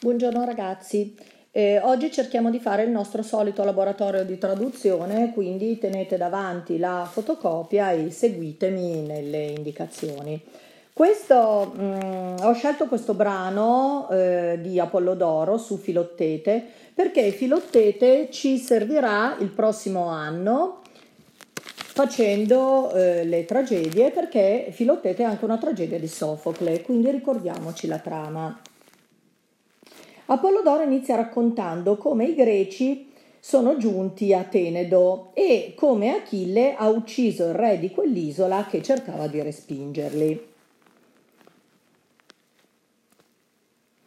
Buongiorno ragazzi, eh, oggi cerchiamo di fare il nostro solito laboratorio di traduzione, quindi tenete davanti la fotocopia e seguitemi nelle indicazioni. Questo, mh, mm, ho scelto questo brano eh, di Apollodoro su Filottete perché Filottete ci servirà il prossimo anno facendo eh, le tragedie perché Filottete è anche una tragedia di Sofocle, quindi ricordiamoci la trama. Apollodoro inizia raccontando come i greci sono giunti a Tenedo e come Achille ha ucciso il re di quell'isola che cercava di respingerli.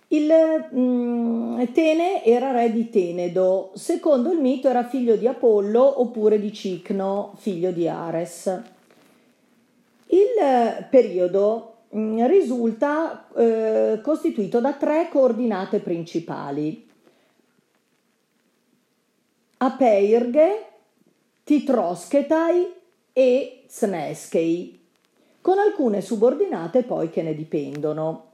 Il mm, Tene era re di Tenedo, secondo il mito era figlio di Apollo oppure di Cicno, figlio di Ares. Il periodo Mm, risulta eh, costituito da tre coordinate principali. Apeirge, Titrosketai e Zneskei, con alcune subordinate poi che ne dipendono.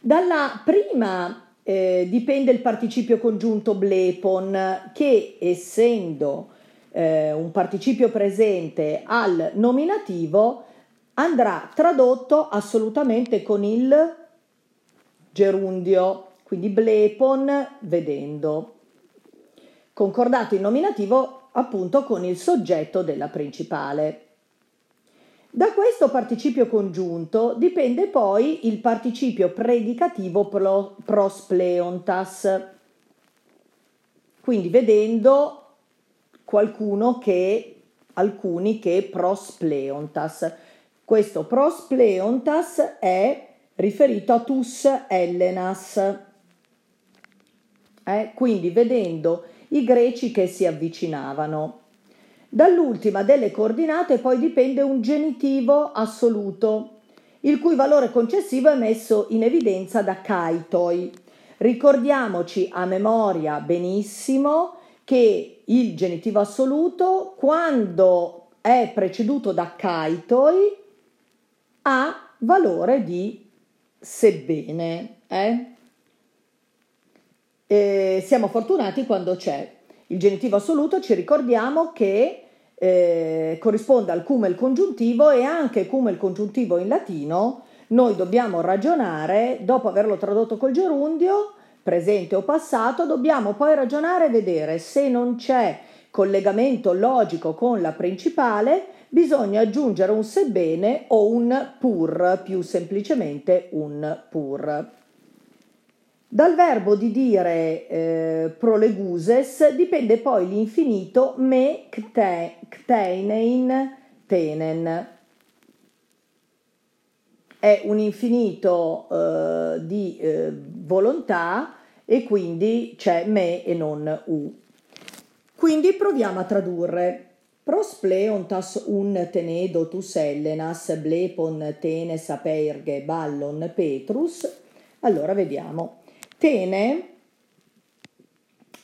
Dalla prima eh, dipende il participio congiunto blepon che essendo eh, un participio presente al nominativo andrà tradotto assolutamente con il gerundio, quindi blepon vedendo. Concordato il nominativo appunto con il soggetto della principale. Da questo participio congiunto dipende poi il participio predicativo pro, prospleontas, quindi vedendo qualcuno che, alcuni che prospleontas. Questo prospleontas è riferito a tus Ellenas, eh? quindi vedendo i greci che si avvicinavano. Dall'ultima delle coordinate poi dipende un genitivo assoluto, il cui valore concessivo è messo in evidenza da Kaitoi. Ricordiamoci a memoria benissimo che il genitivo assoluto, quando è preceduto da Kaitoi, ha valore di sebbene. Eh? Eh, siamo fortunati quando c'è il genitivo assoluto, ci ricordiamo che eh, corrisponde al cum il congiuntivo e anche cum il congiuntivo in latino noi dobbiamo ragionare, dopo averlo tradotto col gerundio, presente o passato, dobbiamo poi ragionare e vedere se non c'è collegamento logico con la principale, bisogna aggiungere un sebbene o un pur, più semplicemente un pur. Dal verbo di dire eh, proleguses dipende poi l'infinito me kte, kteinein tenen. È un infinito eh, di eh, volontà e quindi c'è me e non u. Quindi proviamo a tradurre. Prospleontas un tenedo tus Ellenas blepon tenes aperge ballon Petrus. Allora vediamo. Tene,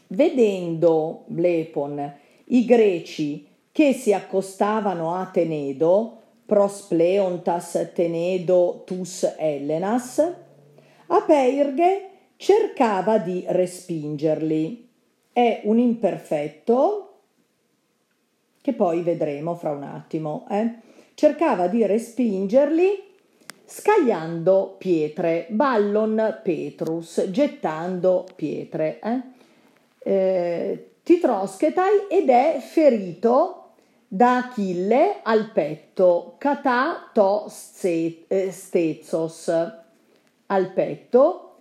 vedendo blepon i greci che si accostavano a Tenedo, prospleontas tenedo tus Ellenas, Aperge cercava di respingerli. È un imperfetto che poi vedremo fra un attimo. Eh? Cercava di respingerli scagliando pietre, ballon Petrus, gettando pietre. Eh? Eh, Titrosketai ed è ferito da Achille al petto, Catà to eh, stezos al petto,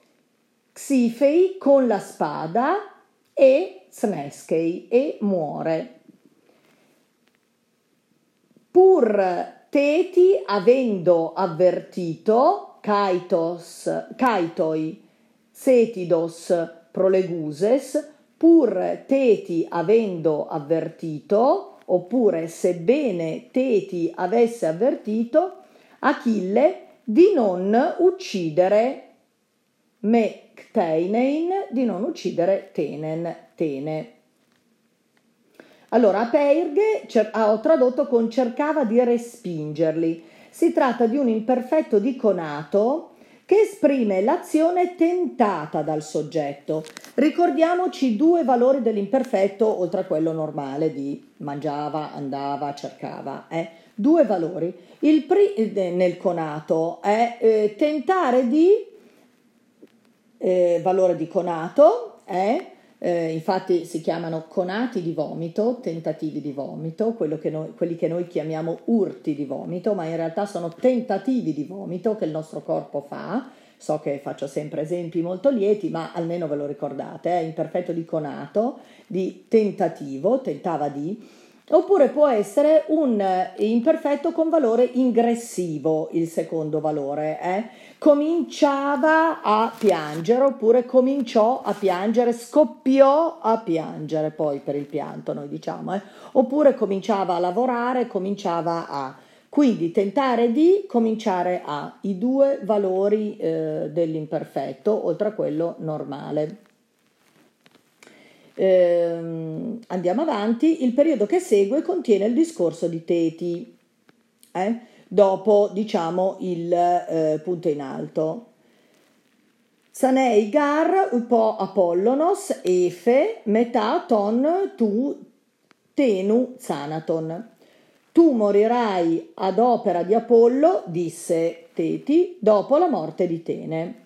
Xifei con la spada e Sneskei e muore. Pur Teti avendo avvertito Kaitos, Kaitoi Setidos proleguses, pur Teti avendo avvertito, oppure sebbene Teti avesse avvertito, Achille di non uccidere me Kteinein, di non uccidere Tenen, Tene. Allora, Apeirge ho tradotto con cercava di respingerli. Si tratta di un imperfetto diconato che esprime l'azione tentata dal soggetto. Ricordiamoci due valori dell'imperfetto oltre a quello normale di mangiava, andava, cercava. Eh? Due valori. Il pri- eh, nel conato è eh, tentare di, eh, valore di conato, è eh, infatti si chiamano conati di vomito, tentativi di vomito, che noi, quelli che noi chiamiamo urti di vomito, ma in realtà sono tentativi di vomito che il nostro corpo fa. So che faccio sempre esempi molto lieti, ma almeno ve lo ricordate, è eh? imperfetto di conato, di tentativo, tentava di, oppure può essere un imperfetto con valore ingressivo, il secondo valore, eh? cominciava a piangere oppure cominciò a piangere, scoppiò a piangere poi per il pianto noi diciamo, eh? oppure cominciava a lavorare, cominciava a... Quindi tentare di cominciare a i due valori eh, dell'imperfetto oltre a quello normale. Ehm, andiamo avanti, il periodo che segue contiene il discorso di Teti. Eh? dopo diciamo il eh, punto in alto. Sanei gar upo apollonos efe metà ton tu tenu zanaton. Tu morirai ad opera di Apollo, disse Teti, dopo la morte di Tene.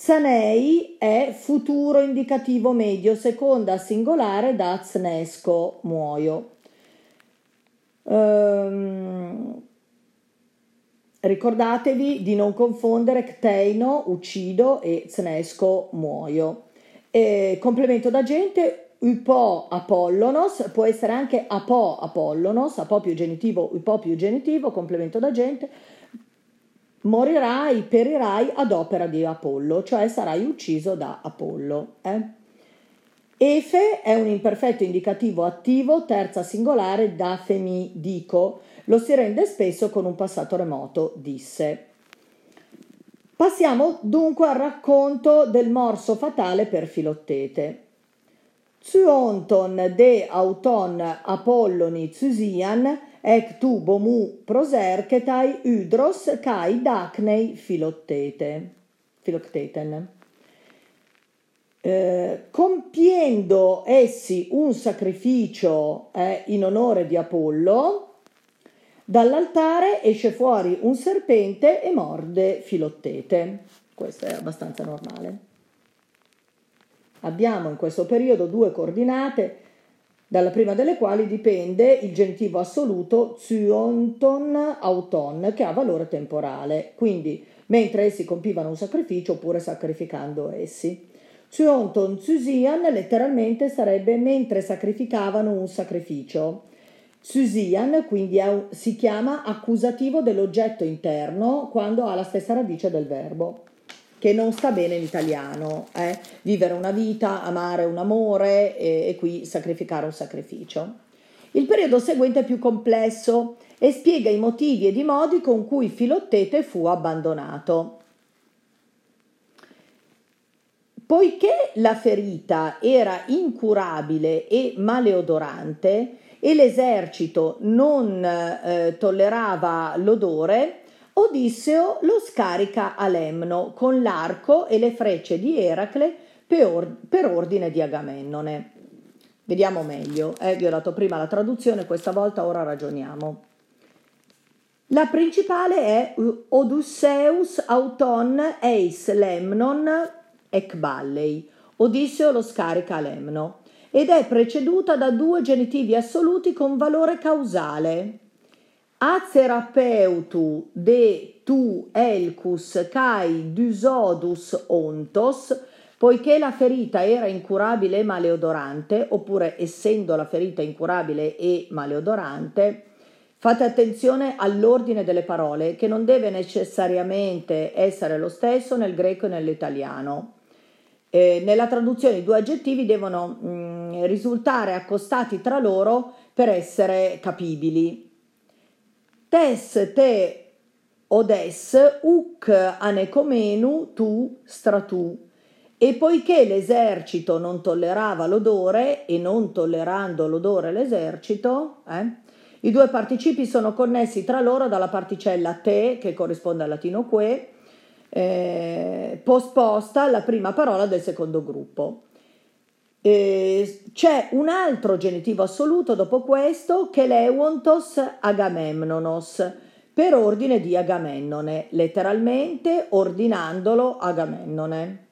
Zanei è futuro indicativo medio, seconda singolare da znesco, muoio. Um, Ricordatevi di non confondere cteino, uccido e znesco, muoio. E complemento d'agente, upo apollonos, può essere anche apo apollonos, apo più genitivo, upo più genitivo, complemento d'agente, morirai, perirai ad opera di Apollo, cioè sarai ucciso da Apollo. Eh? Efe è un imperfetto indicativo attivo, terza singolare da femi dico, lo si rende spesso con un passato remoto, disse. Passiamo dunque al racconto del morso fatale per Filottete. Zuonton de auton Apolloni Zusian ec tu bomu prosercetai hydros kai dacnei Filottete. Filotteten. Eh, compiendo essi un sacrificio eh, in onore di Apollo, Dall'altare esce fuori un serpente e morde Filottete. Questo è abbastanza normale. Abbiamo in questo periodo due coordinate, dalla prima delle quali dipende il genitivo assoluto zionton auton, che ha valore temporale, quindi mentre essi compivano un sacrificio oppure sacrificando essi. Zionton zusian letteralmente sarebbe mentre sacrificavano un sacrificio. Susian quindi un, si chiama accusativo dell'oggetto interno quando ha la stessa radice del verbo, che non sta bene in italiano. Eh? Vivere una vita, amare un amore e, e qui sacrificare un sacrificio. Il periodo seguente è più complesso e spiega i motivi ed i modi con cui Filottete fu abbandonato. Poiché la ferita era incurabile e maleodorante, e l'esercito non eh, tollerava l'odore, Odisseo lo scarica a Lemno con l'arco e le frecce di Eracle per, or- per ordine di Agamennone. Vediamo meglio, eh, vi ho dato prima la traduzione, questa volta ora ragioniamo. La principale è Odysseus auton eis lemnon ecballei. Odisseo lo scarica a Lemno ed è preceduta da due genitivi assoluti con valore causale. Acerapeutu de tu elcus kai dusodus ontos, poiché la ferita era incurabile e maleodorante, oppure essendo la ferita incurabile e maleodorante, fate attenzione all'ordine delle parole, che non deve necessariamente essere lo stesso nel greco e nell'italiano. Eh, nella traduzione i due aggettivi devono mh, mm, risultare accostati tra loro per essere capibili. Tes te odes uc anecomenu tu stratu. E poiché l'esercito non tollerava l'odore e non tollerando l'odore l'esercito, eh, i due participi sono connessi tra loro dalla particella te, che corrisponde al latino que, eh, posposta la prima parola del secondo gruppo. Eh, c'è un altro genitivo assoluto dopo questo che è l'Euontos Agamemnonos, per ordine di Agamennone, letteralmente ordinandolo Agamennone.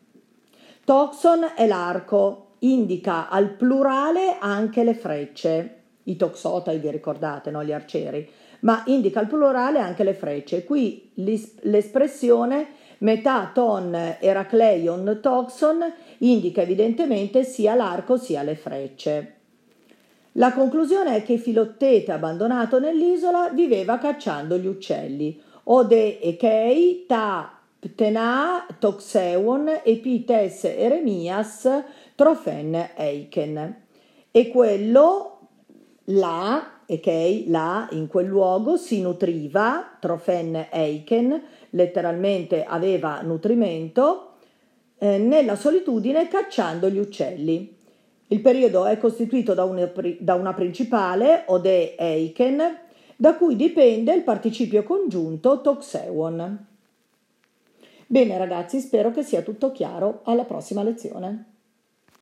Toxon è l'arco, indica al plurale anche le frecce, i toxotai vi ricordate, no? gli arcieri, ma indica al plurale anche le frecce. Qui l'espressione metaton eracleion toxon indica evidentemente sia l'arco sia le frecce. La conclusione è che Filottete, abbandonato nell'isola, viveva cacciando gli uccelli. Ode Ekei, Ta Ptena Toxeon, Epites Eremias, Trofen Eiken. E quello, là, Ekei, là, in quel luogo, si nutriva, Trofen Eiken, letteralmente aveva nutrimento, eh, nella solitudine cacciando gli uccelli. Il periodo è costituito da una, da una principale, Ode Eiken, da cui dipende il participio congiunto Toxewon. Bene ragazzi, spero che sia tutto chiaro. Alla prossima lezione.